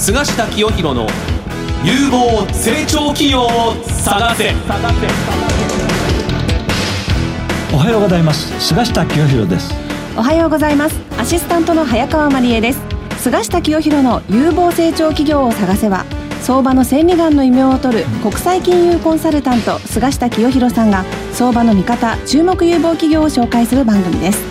菅下清弘の有望成長企業を探せ。おはようございます。菅下清弘です。おはようございます。アシスタントの早川真理恵です。菅下清弘の有望成長企業を探せは相場の千里眼の異名を取る国際金融コンサルタント菅下清弘さんが相場の見方注目有望企業を紹介する番組です。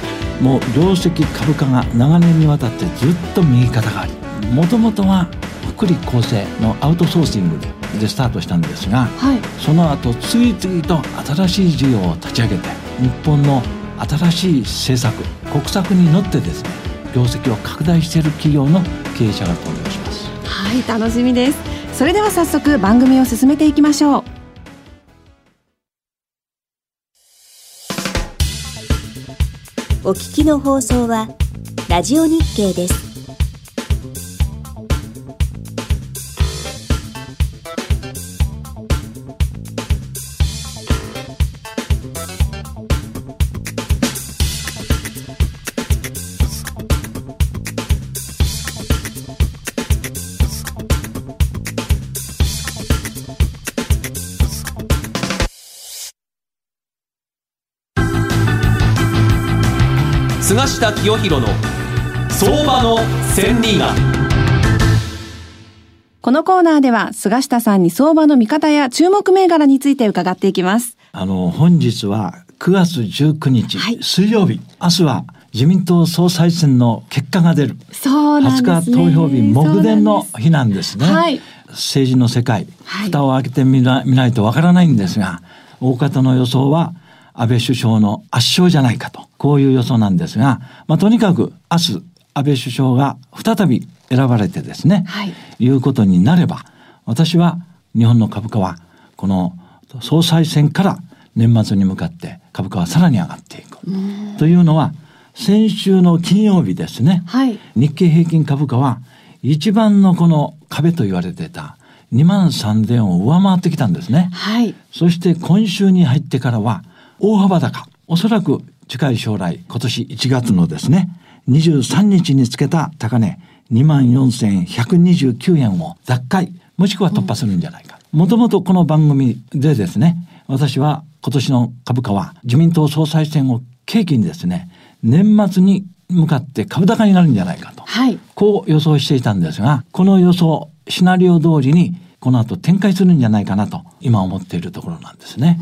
もう業績株価が長年にわたってずっと右肩がありもともとは福利厚生のアウトソーシングでスタートしたんですが、はい、その後次々と新しい事業を立ち上げて日本の新しい政策国策に乗ってですね業績を拡大している企業の経営者が登場します。はい楽しみです。それでは早速番組を進めていきましょう。お聞きの放送はラジオ日経です菅下清弘の相場の千里眼。このコーナーでは菅下さんに相場の見方や注目銘柄について伺っていきます。あの本日は9月19日、はい、水曜日。明日は自民党総裁選の結果が出る。そうなんです、ね、20日投票日目前の日なんですね、はい、政治の世界、はい、蓋を開けてみな見ないとわからないんですが大方の予想は安倍首相の圧勝じゃないかと、こういう予想なんですが、まあ、とにかく明日、安倍首相が再び選ばれてですね、はい、いうことになれば、私は日本の株価は、この総裁選から年末に向かって株価はさらに上がっていく。というのは、先週の金曜日ですね、はい、日経平均株価は一番のこの壁と言われてた2万3000を上回ってきたんですね。はい、そして今週に入ってからは大幅高。おそらく近い将来、今年1月のですね、23日につけた高値、24,129円を奪回、もしくは突破するんじゃないか。もともとこの番組でですね、私は今年の株価は自民党総裁選を契機にですね、年末に向かって株高になるんじゃないかと、はい、こう予想していたんですが、この予想、シナリオ通りにこの後展開するんじゃないかなと今思っているところなんですね。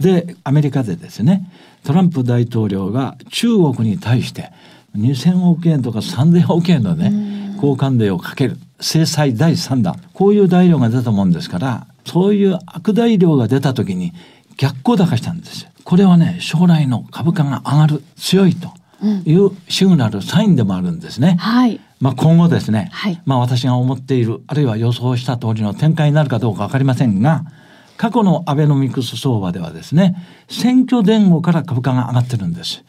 でアメリカでですねトランプ大統領が中国に対して2,000億円とか3,000億円のね交換税をかける制裁第3弾こういう材料が出たもんですからそういう悪材料が出た時に逆行高したんですよ。これはね将来の株価が上がる強いというシグナル、サインでもあるんですね。はい。まあ今後ですね、はい、まあ私が思っている、あるいは予想した通りの展開になるかどうかわかりませんが、過去のアベノミクス相場ではですね、選挙前後から株価が上がってるんです。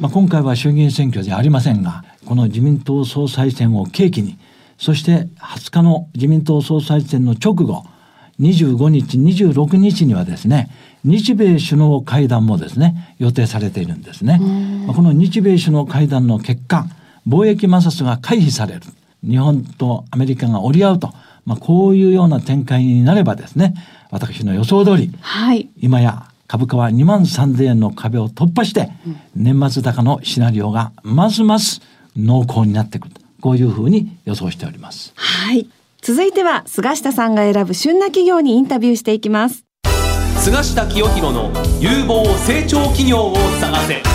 まあ今回は衆議院選挙じゃありませんが、この自民党総裁選を契機に、そして20日の自民党総裁選の直後、25日、26日にはですね、日米首脳会談もですね、予定されているんですね。この日米首脳会談の結果、貿易摩擦が回避される。日本とアメリカが折り合うと。まあ、こういうような展開になればですね、私の予想通り、はい、今や株価は2万3000円の壁を突破して、年末高のシナリオがますます濃厚になってくる。こういうふうに予想しております。はい。続いては菅下さんが選ぶ旬な企業にインタビューしていきます。菅下清弘の有望成長企業を探せ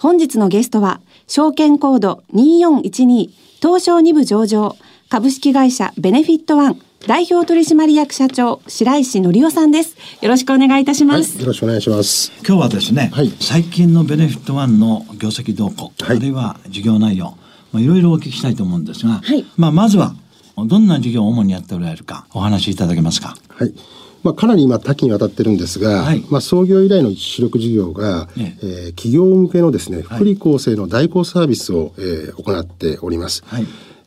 本日のゲストは証券コード2412東証2部上場株式会社ベネフィットワン代表取締役社長白石則夫さんです。よろしくお願いいたします、はい、よろしくお願いします。今日はですね、はい、最近のベネフィットワンの業績動向、はい、あるいは事業内容まあいろいろお聞きしたいと思うんですが、まあまずはどんな事業を主にやっておられるかお話しいただけますか？はいまあ、かなり今多岐にわたってるんですが、はい、まあ、創業以来の主力事業が、ええ。ー、企業向けのですね、福利厚生の代行サービスを、えー、行っております。はい。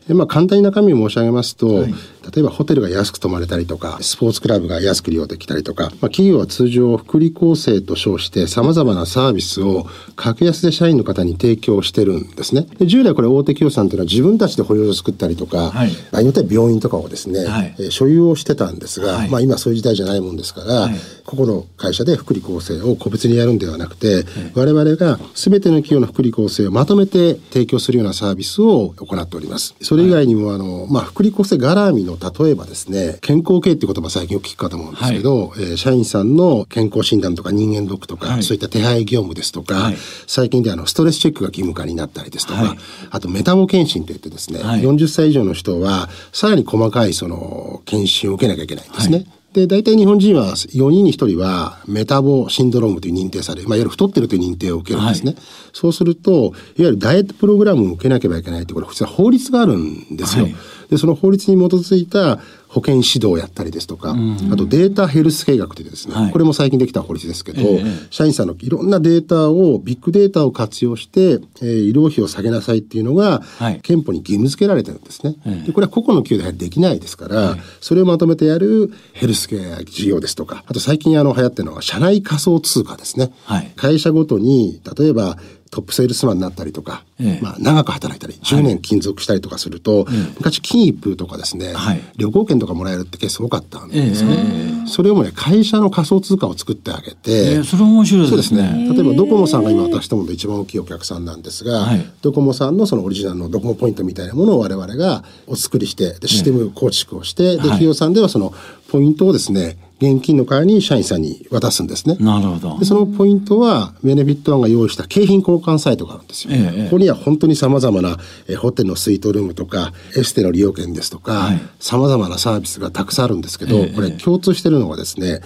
まあ、簡単に中身を申し上げますと、はい、例えばホテルが安く泊まれたりとか、スポーツクラブが安く利用できたりとか、まあ、企業は通常福利厚生と称して様々なサービスを格安で社員の方に提供してるんですね。で従来これ大手企業さんというのは自分たちで保養所を作ったりとか、はい、場合によっては病院とかをですね、はい、え所有をしてたんですが、はい、まあ今そういう時代じゃないもんですから、はい、個々の会社で福利厚生を個別にやるんではなくて、我々が全ての企業の福利厚生をまとめて提供するようなサービスを行っております。それ以外にも、あの、まあ、福利厚生絡みの例えばですね、健康系っていう言葉最近よく聞くかと思うんですけど、はい、えー、社員さんの健康診断とか人間ドックとか、はい、そういった手配業務ですとか、はい、最近であの、ストレスチェックが義務化になったりですとか、あとメタボ検診といってですね、はい、40歳以上の人は、さらに細かいその、検診を受けなきゃいけないんですね。で、大体日本人は4人に1人はメタボシンドロームという認定される、まあ、いわゆる太ってるという認定を受けるんですね。はい、そうすると、いわゆるダイエットプログラムを受けなければいけないって、これ普通は法律があるんですよ。はい、で、その法律に基づいた保健指導をやったりですとか、うん、あとデータヘルス計画というですね、はい、これも最近できた法律ですけど、えー、社員さんのいろんなデータを、ビッグデータを活用して、えー、医療費を下げなさいっていうのが、はい、憲法に義務付けられてるんですね。えー、でこれは個々の企業でできないですから、はい、それをまとめてやるヘルスケア事業ですとか、あと最近あの流行ってるのは社内仮想通貨ですね。会社ごとに、例えばトップセールスマンになったりとか、ええ、まあ、長く働いたり、10年勤続したりとかすると、はい、昔、金一封とかですね、はい、旅行券とかもらえるってケース多かったんですね。え、それをもね、会社の仮想通貨を作ってあげて、それ面白いですね。すね。例えば、ドコモさんが今私どもで一番大きいお客さんなんですが、はい、ドコモさんのそのオリジナルのドコモポイントみたいなものを我々がお作りして、でシステム構築をして、で、企業さんではそのポイントをですね、現金の代わりに社員さんに渡すんですね。なるほど。で、そのポイントは、ベネフィットワンが用意した景品交換サイトがあるんですよ。ええ、ここには本当に様々な、えホテルのスイートルームとか、エステの利用券ですとか、はい、様々なサービスがたくさんあるんですけど、え、これ共通してるのはですね、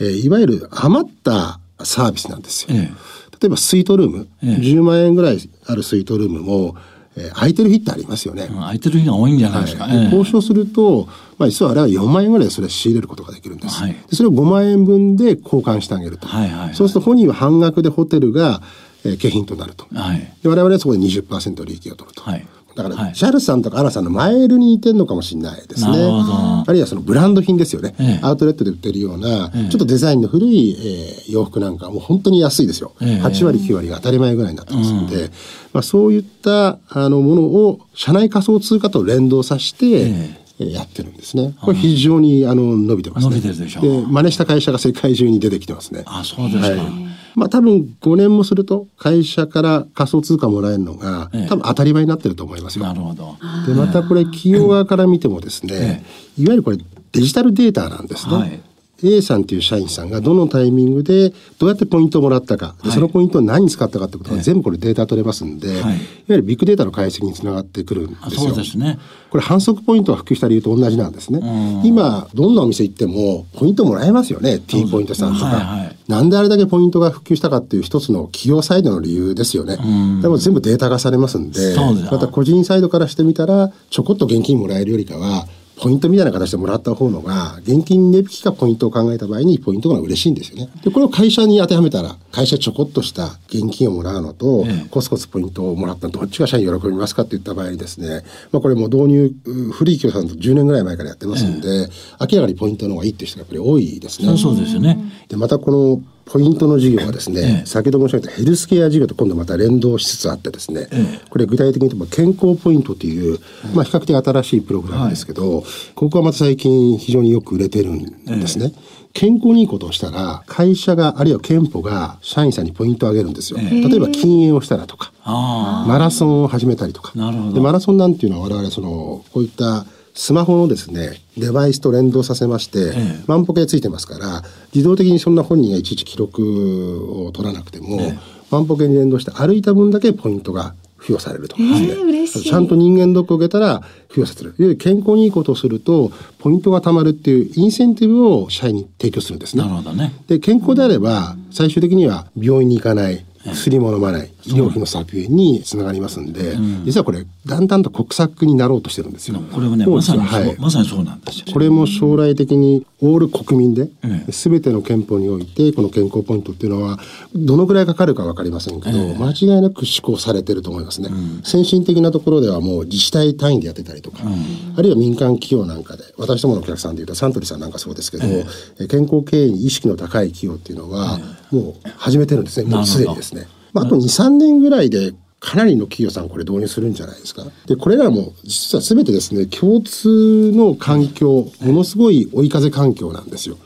えいわゆる余ったサービスなんですよ。例えばスイートルーム、10万円ぐらいあるスイートルームも、えー、空いてる日ってありますよね。空いてる日が多いんじゃないですか。はい、交渉すると、まあ、実はあれは4万円ぐらいでそれ仕入れることができるんです。はい、でそれを5万円分で交換してあげると。はいはいはい、そうすると本人は半額でホテルが、えー、景品となると。はい、で我々はそこで20%利益を取ると。はいだから、はい、JAL さんとかアラさんのマイルに似てるのかもしれないですね。あるいはそのブランド品ですよね。ええ、アウトレットで売ってるような、え、ちょっとデザインの古い、えー、洋服なんかもう本当に安いですよ。え、8割9割が当たり前ぐらいになってますんで、うん、まあ、そういったあのものを社内仮想通貨と連動させて、やってるんですね。これ非常にあの伸びてますね。伸びてるでしょで、真似した会社が世界中に出てきてますね。あ、そうですか。はいまあ多分5年もすると会社から仮想通貨もらえるのが、多分当たり前になってると思いますよ。なるほど。でまたこれ企業側から見てもですね、いわゆるこれデジタルデータなんですね。はい A さんという社員さんがどのタイミングでどうやってポイントをもらったか、はい、そのポイントを何に使ったかってことが全部これデータ取れますんで、はい、いわゆるビッグデータの解析につながってくるんですよ。すね。これ反則ポイントが普及した理由と同じなんですね。今どんなお店行ってもポイントもらえますよね。T ポイントさんとか、はいはい。なんであれだけポイントが普及したかっていう一つの企業サイドの理由ですよね。でも全部データ化されますんで、また個人サイドからしてみたらちょこっと現金もらえるよりかはポイントみたいな形でもらった方のが、現金値引きかポイントを考えた場合に、ポイントが嬉しいんですよね。で、これを会社に当てはめたら、会社ちょこっとした現金をもらうのと、コツコツポイントをもらったどっちが社員喜びますかって言った場合にですね、まあこれも導入、古い企業さんと10年ぐらい前からやってますんで、明らかにポイントの方がいいっていう人がやっぱり多いですね。そうですよね。で、またこの、ポイントの事業はですね、ええ、先ほど申し上げたヘルスケア事業と今度また連動しつつあってですね、え、これ具体的に言うと健康ポイントという、まあ比較的新しいプログラムですけど、はい、ここはまた最近非常によく売れてるんですね。健康にいいことをしたら、会社が、あるいは憲法が社員さんにポイントをあげるんですよ。例えば禁煙をしたらとか、マラソンを始めたりとか。でマラソンなんていうのは我々その、こういったスマホのですね、デバイスと連動させまして、ええ、万歩計ついてますから、自動的にそんな本人がいちいち記録を取らなくても、え、万歩計に連動して歩いた分だけポイントが付与されるとかですね。ちゃんと人間ドックを受けたら付与させる。健康にいいことをすると、ポイントが貯まるっていうインセンティブを社員に提供するんですね。なるほどね。で、健康であれば、最終的には病院に行かない、薬も飲まない、医療費の削減につながりますんで、実はこれ、だんだんと国策になろうとしてるんですよ。これはね、まさにそう、はい、まさにそうなんですよ。これも将来的にオール国民で、す、べ、ての憲法において、この健康ポイントっていうのは、どのぐらいかかるかわかりませんけど、え間違いなく施行されてると思いますね、うん、先進的なところではもう自治体単位でやってたりとか、うん、あるいは民間企業なんかで、私どものお客さんでいうとサントリーさんなんかそうですけど、え健康経営に意識の高い企業っていうのは、もう始めてるんですね、もうすでにですね。まあ、あと2、3年ぐらいでかなりの企業さんこれ導入するんじゃないですか。で、これらも実は全てですね、共通の環境、ものすごい追い風環境なんですよ。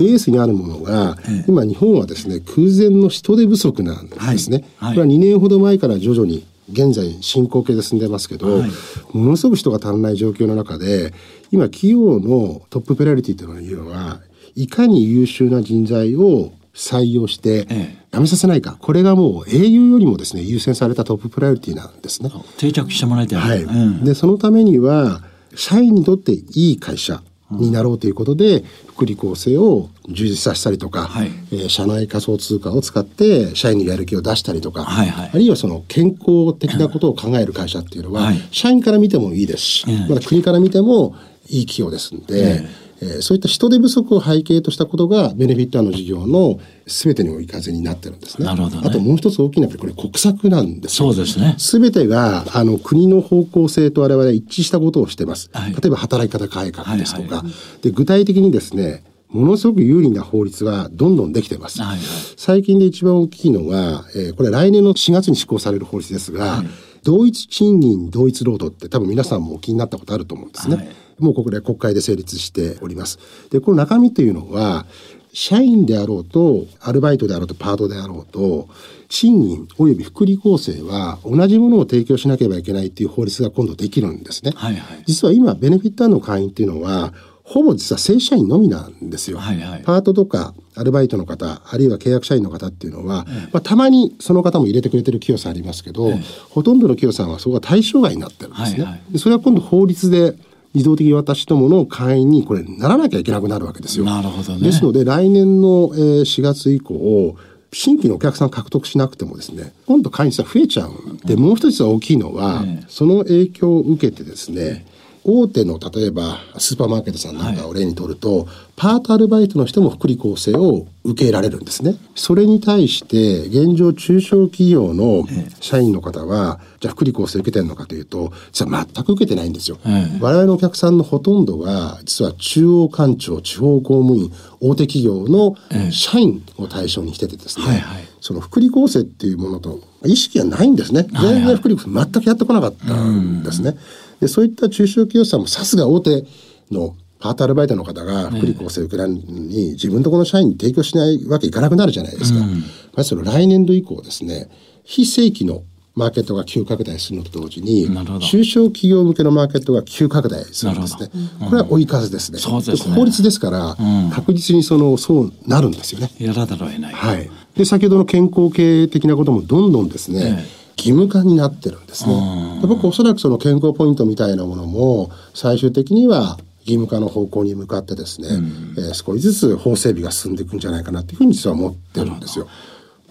ベースにあるものが、今日本はですね、空前の人手不足なんですね。これは2年ほど前から徐々に現在進行形で進んでますけど、はい、ものすごく人が足らない状況の中で今企業のトップペナリティというのはいかに優秀な人材を採用して辞めさせないか、これがもう英雄よりもですね優先されたトッププライオリティなんですね。定着してもらいたい。はい。うん、でそのためには社員にとっていい会社になろうということで、福利厚生を充実させたりとか、はい、えー、社内仮想通貨を使って社員にやる気を出したりとか、はいはい、あるいはその健康的なことを考える会社っていうのは、はい、社員から見てもいいですし、まだ国から見てもいい企業ですんで、えー、そういった人手不足を背景としたことがベネフィットの事業の全てに追い風になってるんですね。なるほど、ね、あともう一つ大きなこれ国策なんですそうですね。全てがあの国の方向性と我々一致したことをしてます。はい、例えば働き方改革ですとか、はいはい、で具体的にですねものすごく有利な法律がどんどんできてます。はいはい、最近で一番大きいのが、えー、これ来年の4月に施行される法律ですが、はい、同一賃金同一労働って多分皆さんもお気になったことあると思うんですね。はいもうここで国会で成立しております。で、この中身というのは、社員であろうと、アルバイトであろうと、パートであろうと、賃金及び福利厚生は同じものを提供しなければいけないっていう法律が今度できるんですね。はいはい、実は今、ベネフィットの会員っていうのは、ほぼ実は正社員のみなんですよ。はいはい、パートとかアルバイトの方、あるいは契約社員の方っていうのは、ええ、まあ、たまにその方も入れてくれてる企業さんありますけど、え、ほとんどの企業さんはそこが対象外になってるんですね。はいはい、でそれは今度法律で自動的に私どもの会員にこれならなきゃいけなくなるわけですよ。なるほどね。ですので来年の、えー、4月以降新規のお客さん獲得しなくてもですね今度会員数は増えちゃうでもう一つ大きいのは、その影響を受けてですね、大手の例えばスーパーマーケットさんなんかを例にとると、はい、パートアルバイトの人も福利厚生を受けられるんですね。それに対して現状中小企業の社員の方は、じゃあ福利厚生受けてるのかというと実は全く受けてないんですよ。我々のお客さんのほとんどが実は中央官庁地方公務員大手企業の社員を対象にしててですね、はいはい、その福利厚生っていうものと意識がないんですね。全然福利厚生全くやってこなかったんですね。でそういった中小企業さんもさすが大手のパートアルバイトの方が福利厚生受けられに自分とこの社員に提供しないわけいかなくなるじゃないですか。うん、まあ、その来年度以降ですね非正規のマーケットが急拡大するのと同時に中小企業向けのマーケットが急拡大するんですね。うん、これは追い風ですね。すね法律ですから、うん、確実にそのそうなるんですよね。やらざるを得ない。はい。で先ほどの健康系的なこともどんどんですね。え義務化になってるんですね。で僕おそらくその健康ポイントみたいなものも最終的には義務化の方向に向かってですね、うん、えー、少しずつ法整備が進んでいくんじゃないかなというふうに実は思ってるんですよ。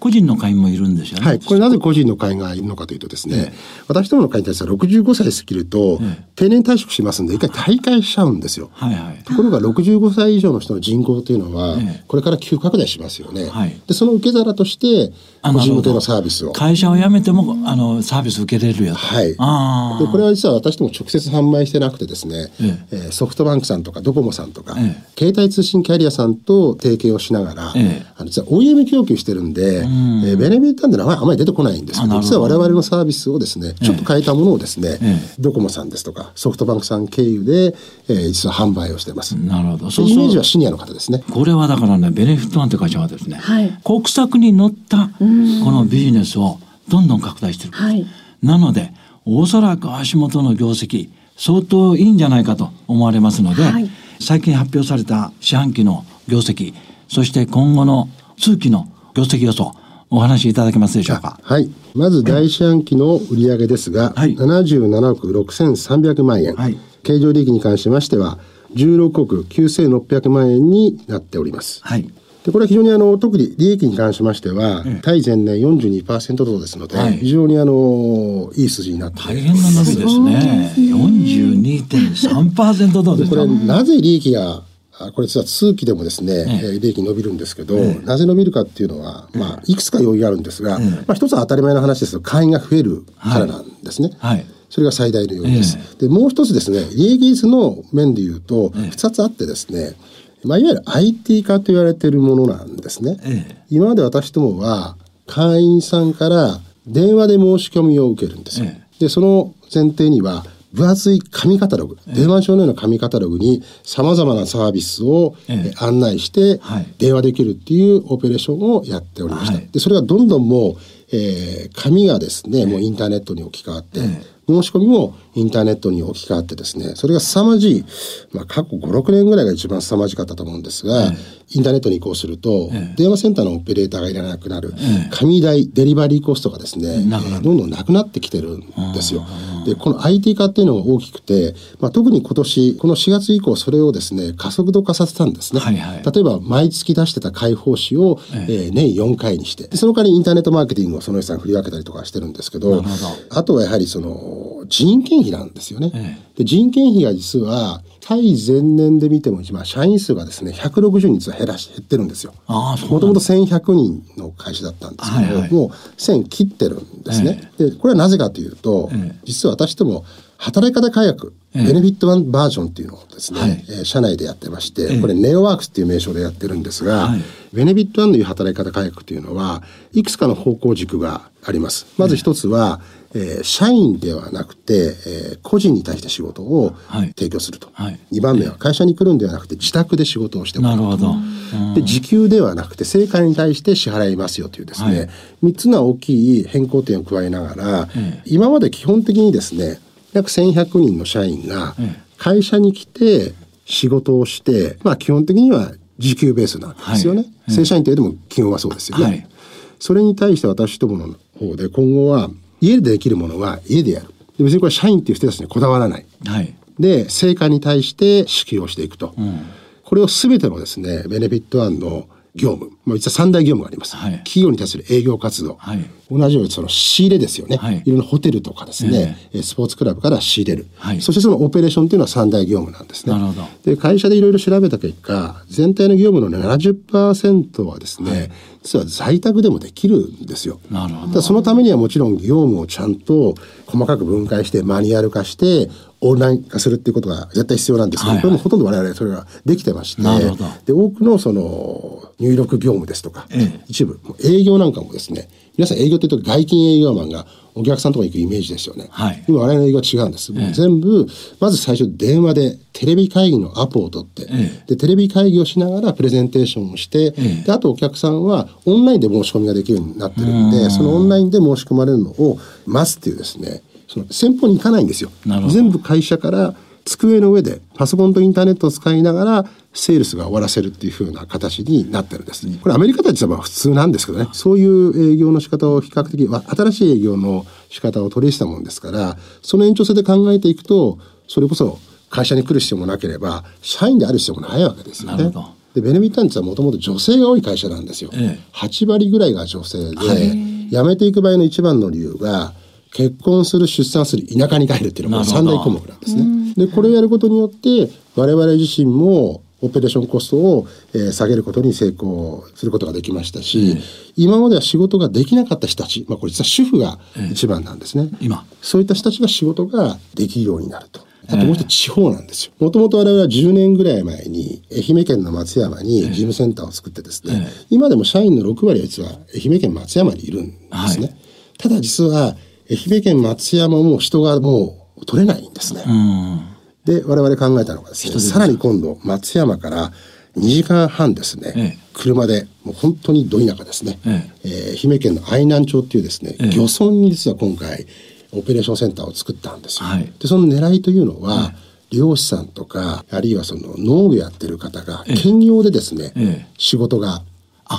個人の会員もいるんですよね。はい。これなぜ個人の会員がいるのかというとですね、私どもの会員に対しては65歳過ぎると、定年退職しますんで、一回退会しちゃうんですよ。はいはい。ところが65歳以上の人の人口というのは、これから急拡大しますよね。はい。で、その受け皿として、個人向けのサービスを。会社を辞めても、あの、サービス受けれるやはい。あで、これは実は私ども直接販売してなくてですね、ええ。ソフトバンクさんとかドコモさんとか、ええ、携帯通信キャリアさんと提携をしながら、ええ、あの実は OEM 供給してるんで、うん、えー、ベネフィットなんで名前あまり出てこないんですけど、実は我々のサービスをですね、ちょっと変えたものをですね、ドコモさんですとか、ソフトバンクさん経由で、えー、実は販売をしてます。なるほど。そうイメージはシニアの方ですね。これはだからね、ベネフィットなんて会社はですね、はい、国策に乗ったこのビジネスをどんどん拡大してる。はい、なので、おそらく足元の業績、相当いいんじゃないかと思われますので、はい、最近発表された四半期の業績、そして今後の通期の業績予想、お話しいただけますでしょうか？はい。まず第四半期の売上ですが、はい、77億6300万円。はい、経常利益に関しましては、16億9600万円になっております。はい。でこれは非常にあの特に利益に関しましては、対前年42%増ですので、はい、非常にあのいい数字になって大変な伸びですね。42.3%増です。これなぜ利益がこれ実は通期でもですね、ええ、利益伸びるんですけど、え、なぜ伸びるかっていうのは、まあ、いくつか要因があるんですが、まあ、一つは当たり前の話ですと、会員が増えるからなんですね。はい、はいそれが最大の要因です。で、もう一つですね、利益率の面で言うと、二つあってですね、まあ、いわゆる IT 化と言われているものなんですね。今まで私どもは、会員さんから電話で申し込みを受けるんですよ。で、その前提には、分厚い紙カタログ、電話上のような紙カタログにさまざまなサービスを、え案内して電話できるっていうオペレーションをやっておりました。でそれがどんどんもう、えー、紙がですね、もうインターネットに置き換わって、申し込みもインターネットに置き換わってですね、それが凄まじい、まあ、過去5、6年ぐらいが一番凄まじかったと思うんですが、インターネットに移行すると、電話センターのオペレーターがいらなくなる、紙代、デリバリーコストがですね、どんどんなくなってきてるんですよ。で、この IT 化っていうのが大きくて、まあ、特に今年、この4月以降、それをですね、加速度化させたんですね。はいはい、例えば、毎月出してた開放誌を、えー、年4回にして、その代わりインターネットマーケティングをその予算振り分けたりとかしてるんですけど、あとはやはりその、人件費なんですよね。ええ、で人件費が実は対前年で見ても今社員数がですね160人減らし減ってるんですよ。もともと1100人の会社だったんですけど、はいはい、もう1000切ってるんですね。え、でこれはなぜかというと、実は私ども働き方改革、ベネフィットワンバージョンっていうのをですね、はい、えー、社内でやってまして、これネオワークスっていう名称でやってるんですが、はい、ベネフィットワンのいう働き方改革というのはいくつかの方向軸があります。まず一つは、えー、社員ではなくて、えー、個人に対して仕事を提供すると、はい、2番目は会社に来るんではなくて自宅で仕事をしてもらうと。なるほど、で時給ではなくて成果に対して支払いますよというですね、はい、3つの大きい変更点を加えながら、今まで基本的にですね約1100人の社員が会社に来て仕事をして、まあ、基本的には時給ベースなんですよね、はい、正社員といえども基本はそうですよね、はい、それに対して私どもの方で今後は家でできるものは家でやる。別にこれ社員っていう人たちにこだわらない、はい、で成果に対して支給をしていくと、うん、これを全てのですねベネフィットワンの業務、まあ、実は三大業務があります、はい、企業に対する営業活動、はい、同じようにその仕入れですよね、はい、いろんなホテルとかですね、えー、スポーツクラブから仕入れる、はい、そしてそのオペレーションというのは三大業務なんですね。で会社でいろいろ調べた結果全体の業務の70%はですね、はい、実は在宅でもできるんですよ。なるほど。そのためにはもちろん業務をちゃんと細かく分解してマニュアル化してオンライン化するっていうことが絶対必要なんですけど、はいはい、これもほとんど我々それができてましてで多くのその入力業務ですとか、ええ、一部営業なんかもですね皆さん営業っていうと外勤営業マンがお客さんとか行くイメージですよね。はい、今我々の営業は違うんです。ええ、全部まず最初電話でテレビ会議のアポを取って、え、でテレビ会議をしながらプレゼンテーションをして、であとお客さんはオンラインで申し込みができるようになってるんでそのオンラインで申し込まれるのを待つっていうですねその先方に行かないんですよ。全部会社から机の上でパソコンとインターネットを使いながらセールスが終わらせるっていう風な形になってるんです。これアメリカではまあ普通なんですけどね、そういう営業の仕方を比較的、新しい営業の仕方を取り入れたもんですから、その延長線で考えていくと、それこそ会社に来る必要もなければ、社員である必要もないわけですよね。で、ベネビッタンツはもともと女性が多い会社なんですよ。ええ、8割ぐらいが女性で、はい、辞めていく場合の一番の理由が、結婚する、出産する、田舎に帰るっていうのが三大項目なんですね。で、これをやることによって、我々自身もオペレーションコストを、えー、下げることに成功することができましたし、今までは仕事ができなかった人たち、まあこれ実は主婦が一番なんですね。今。そういった人たちが仕事ができるようになると。あともう一つ地方なんですよ。もともと我々は10年ぐらい前に愛媛県の松山に事務センターを作ってですね、今でも社員の6割は実は愛媛県松山にいるんですね。はい、ただ実は愛媛県松山も人がもう取れないんですね。で我々考えたのがですねさらに今度松山から2時間半ですね、ええ、車でもう本当にど田舎ですね、ええ。えー、愛媛県の愛南町っていうですね、ええ、漁村に実は今回オペレーションセンターを作ったんですよ。はい、でその狙いというのは、漁師さんとかあるいはその農業やってる方が兼業でですね、仕事が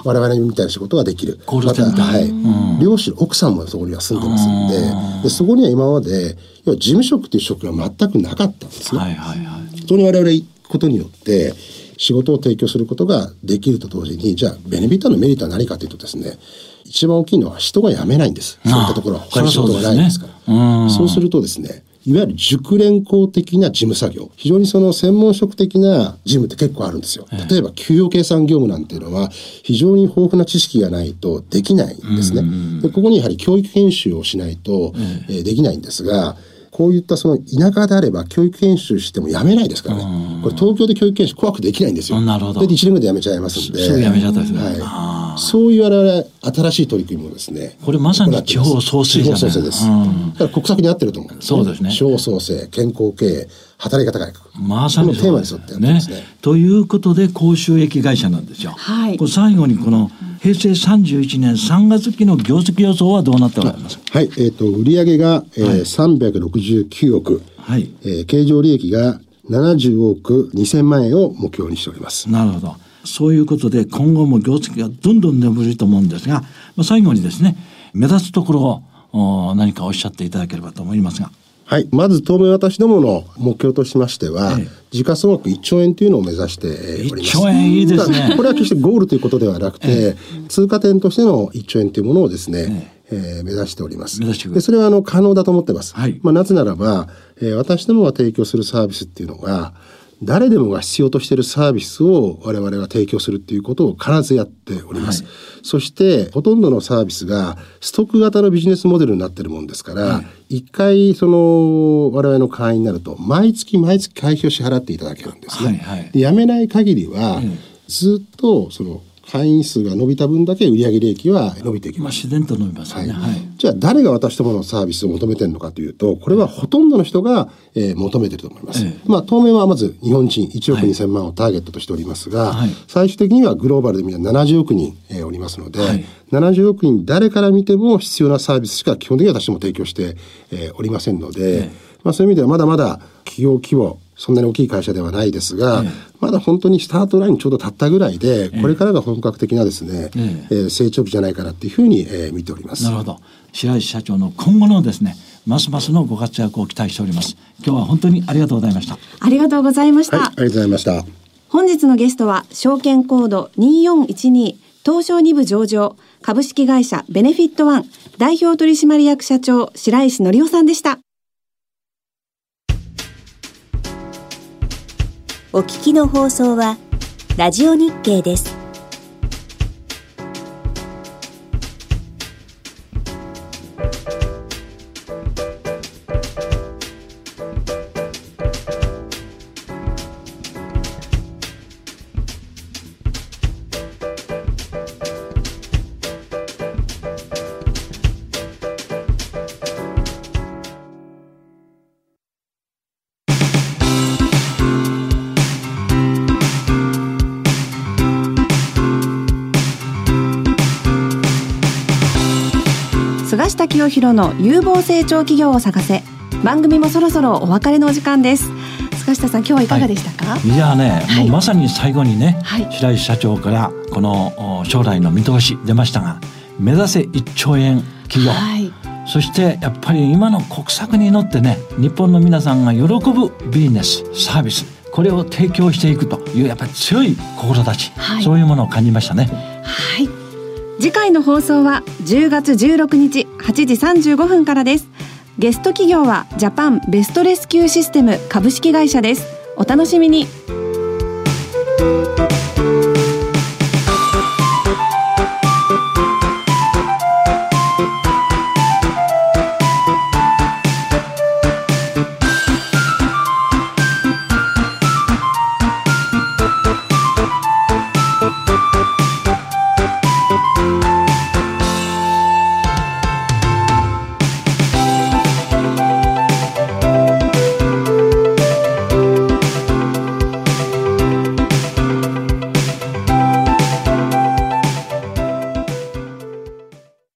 我々みたいな仕事ができる。また、はい。漁師、奥さんもそこには住んでますんで、でそこには今まで、要は事務職という職が全くなかったんですね。はいはいはい。そこに我々行くことによって、仕事を提供することができると同時に、じゃあ、ベネフィットのメリットは何かというとですね、一番大きいのは人が辞めないんです。そういったところは他に仕事がないですから。そうするとですね、いわゆる熟練工的な事務作業。非常にその専門職的な事務って結構あるんですよ。例えば、給与計算業務なんていうのは、非常に豊富な知識がないとできないんですね。でここにやはり教育研修をしないと、えー、できないんですが、こういったその田舎であれば教育研修してもやめないですからね。これ東京で教育研修怖くできないんですよ。なるほど。で1年ぐらいでやめちゃいますんで。すぐやめちゃったですね。はい。そういう我々新しい取り組みもですね。これまさに地方創生地方創生です。だから国策に合ってると思う、ね。そうですね。地方創生、健康経営、働き方改革。まさにテーマに沿ってやってますね。ということで高収益会社なんですよ。はい。これ最後にこの平成31年3月期の業績予想はどうなっております？はい。えっ、ー、と売上が、えーはい、369億。はい。えー、経常利益が70億2000万円を目標にしております。なるほど。そういうことで今後も業績がどんどん眠ると思うんですが、まあ、最後にですね目立つところを何かおっしゃっていただければと思いますが。はい。まず、当面私どもの目標としましては、ええ、時価総額1兆円というのを目指しております。1兆円いいですね。これは決してゴールということではなくて、え、通過点としての1兆円というものをですね、ええー、目指しております。でそれはあの可能だと思ってます。はい、まあ、なぜならば、えー、私どもが提供するサービスっていうのが、誰でもが必要としているサービスを我々が提供するっていうことを必ずやっております。はい、そしてほとんどのサービスがストック型のビジネスモデルになってるもんですから、一、回その我々の会員になると毎月毎月会費を支払っていただけるんですね。はいはい、で辞めない限りは、ずっとその会員数が伸びた分だけ売上利益は伸びていきます。自然と伸びますね、はい、じゃあ誰が私どものサービスを求めてるのかというと、これはほとんどの人が、えー、求めてると思います。えまあ当面はまず日本人1億2000万をターゲットとしておりますが、はい、最終的にはグローバルで見たら70億人、えー、おりますので、はい、70億人誰から見ても必要なサービスしか基本的には私も提供して、えー、おりませんので、まあそういう意味ではまだまだ企業規模そんなに大きい会社ではないですが、ええ、まだ本当にスタートラインちょうど立ったぐらいで、これからが本格的なですね、ええー、成長期じゃないかなっていうふうに、えー、見ております。なるほど。白石社長の今後のですね、ますますのご活躍を期待しております。今日は本当にありがとうございました。ありがとうございました。はい、ありがとうございました。本日のゲストは証券コード2412東証2部上場株式会社ベネフィットワン代表取締役社長白石則夫さんでした。お聞きの放送は、ラジオ日経です。下清弘の有望成長企業を探せ。番組もそろそろお別れのお時間です。菅下さん今日はいかがでしたか、はい、いやね、はい、もうまさに最後にね、はい、白石社長からこの将来の見通し出ましたが目指せ1兆円企業、はい、そしてやっぱり今の国策に乗ってね日本の皆さんが喜ぶビジネスサービスこれを提供していくというやっぱり強い志、はい、そういうものを感じましたね。はい次回の放送は10月16日8時35分からです。ゲスト企業はジャパンベストレスキューシステム株式会社です。お楽しみに。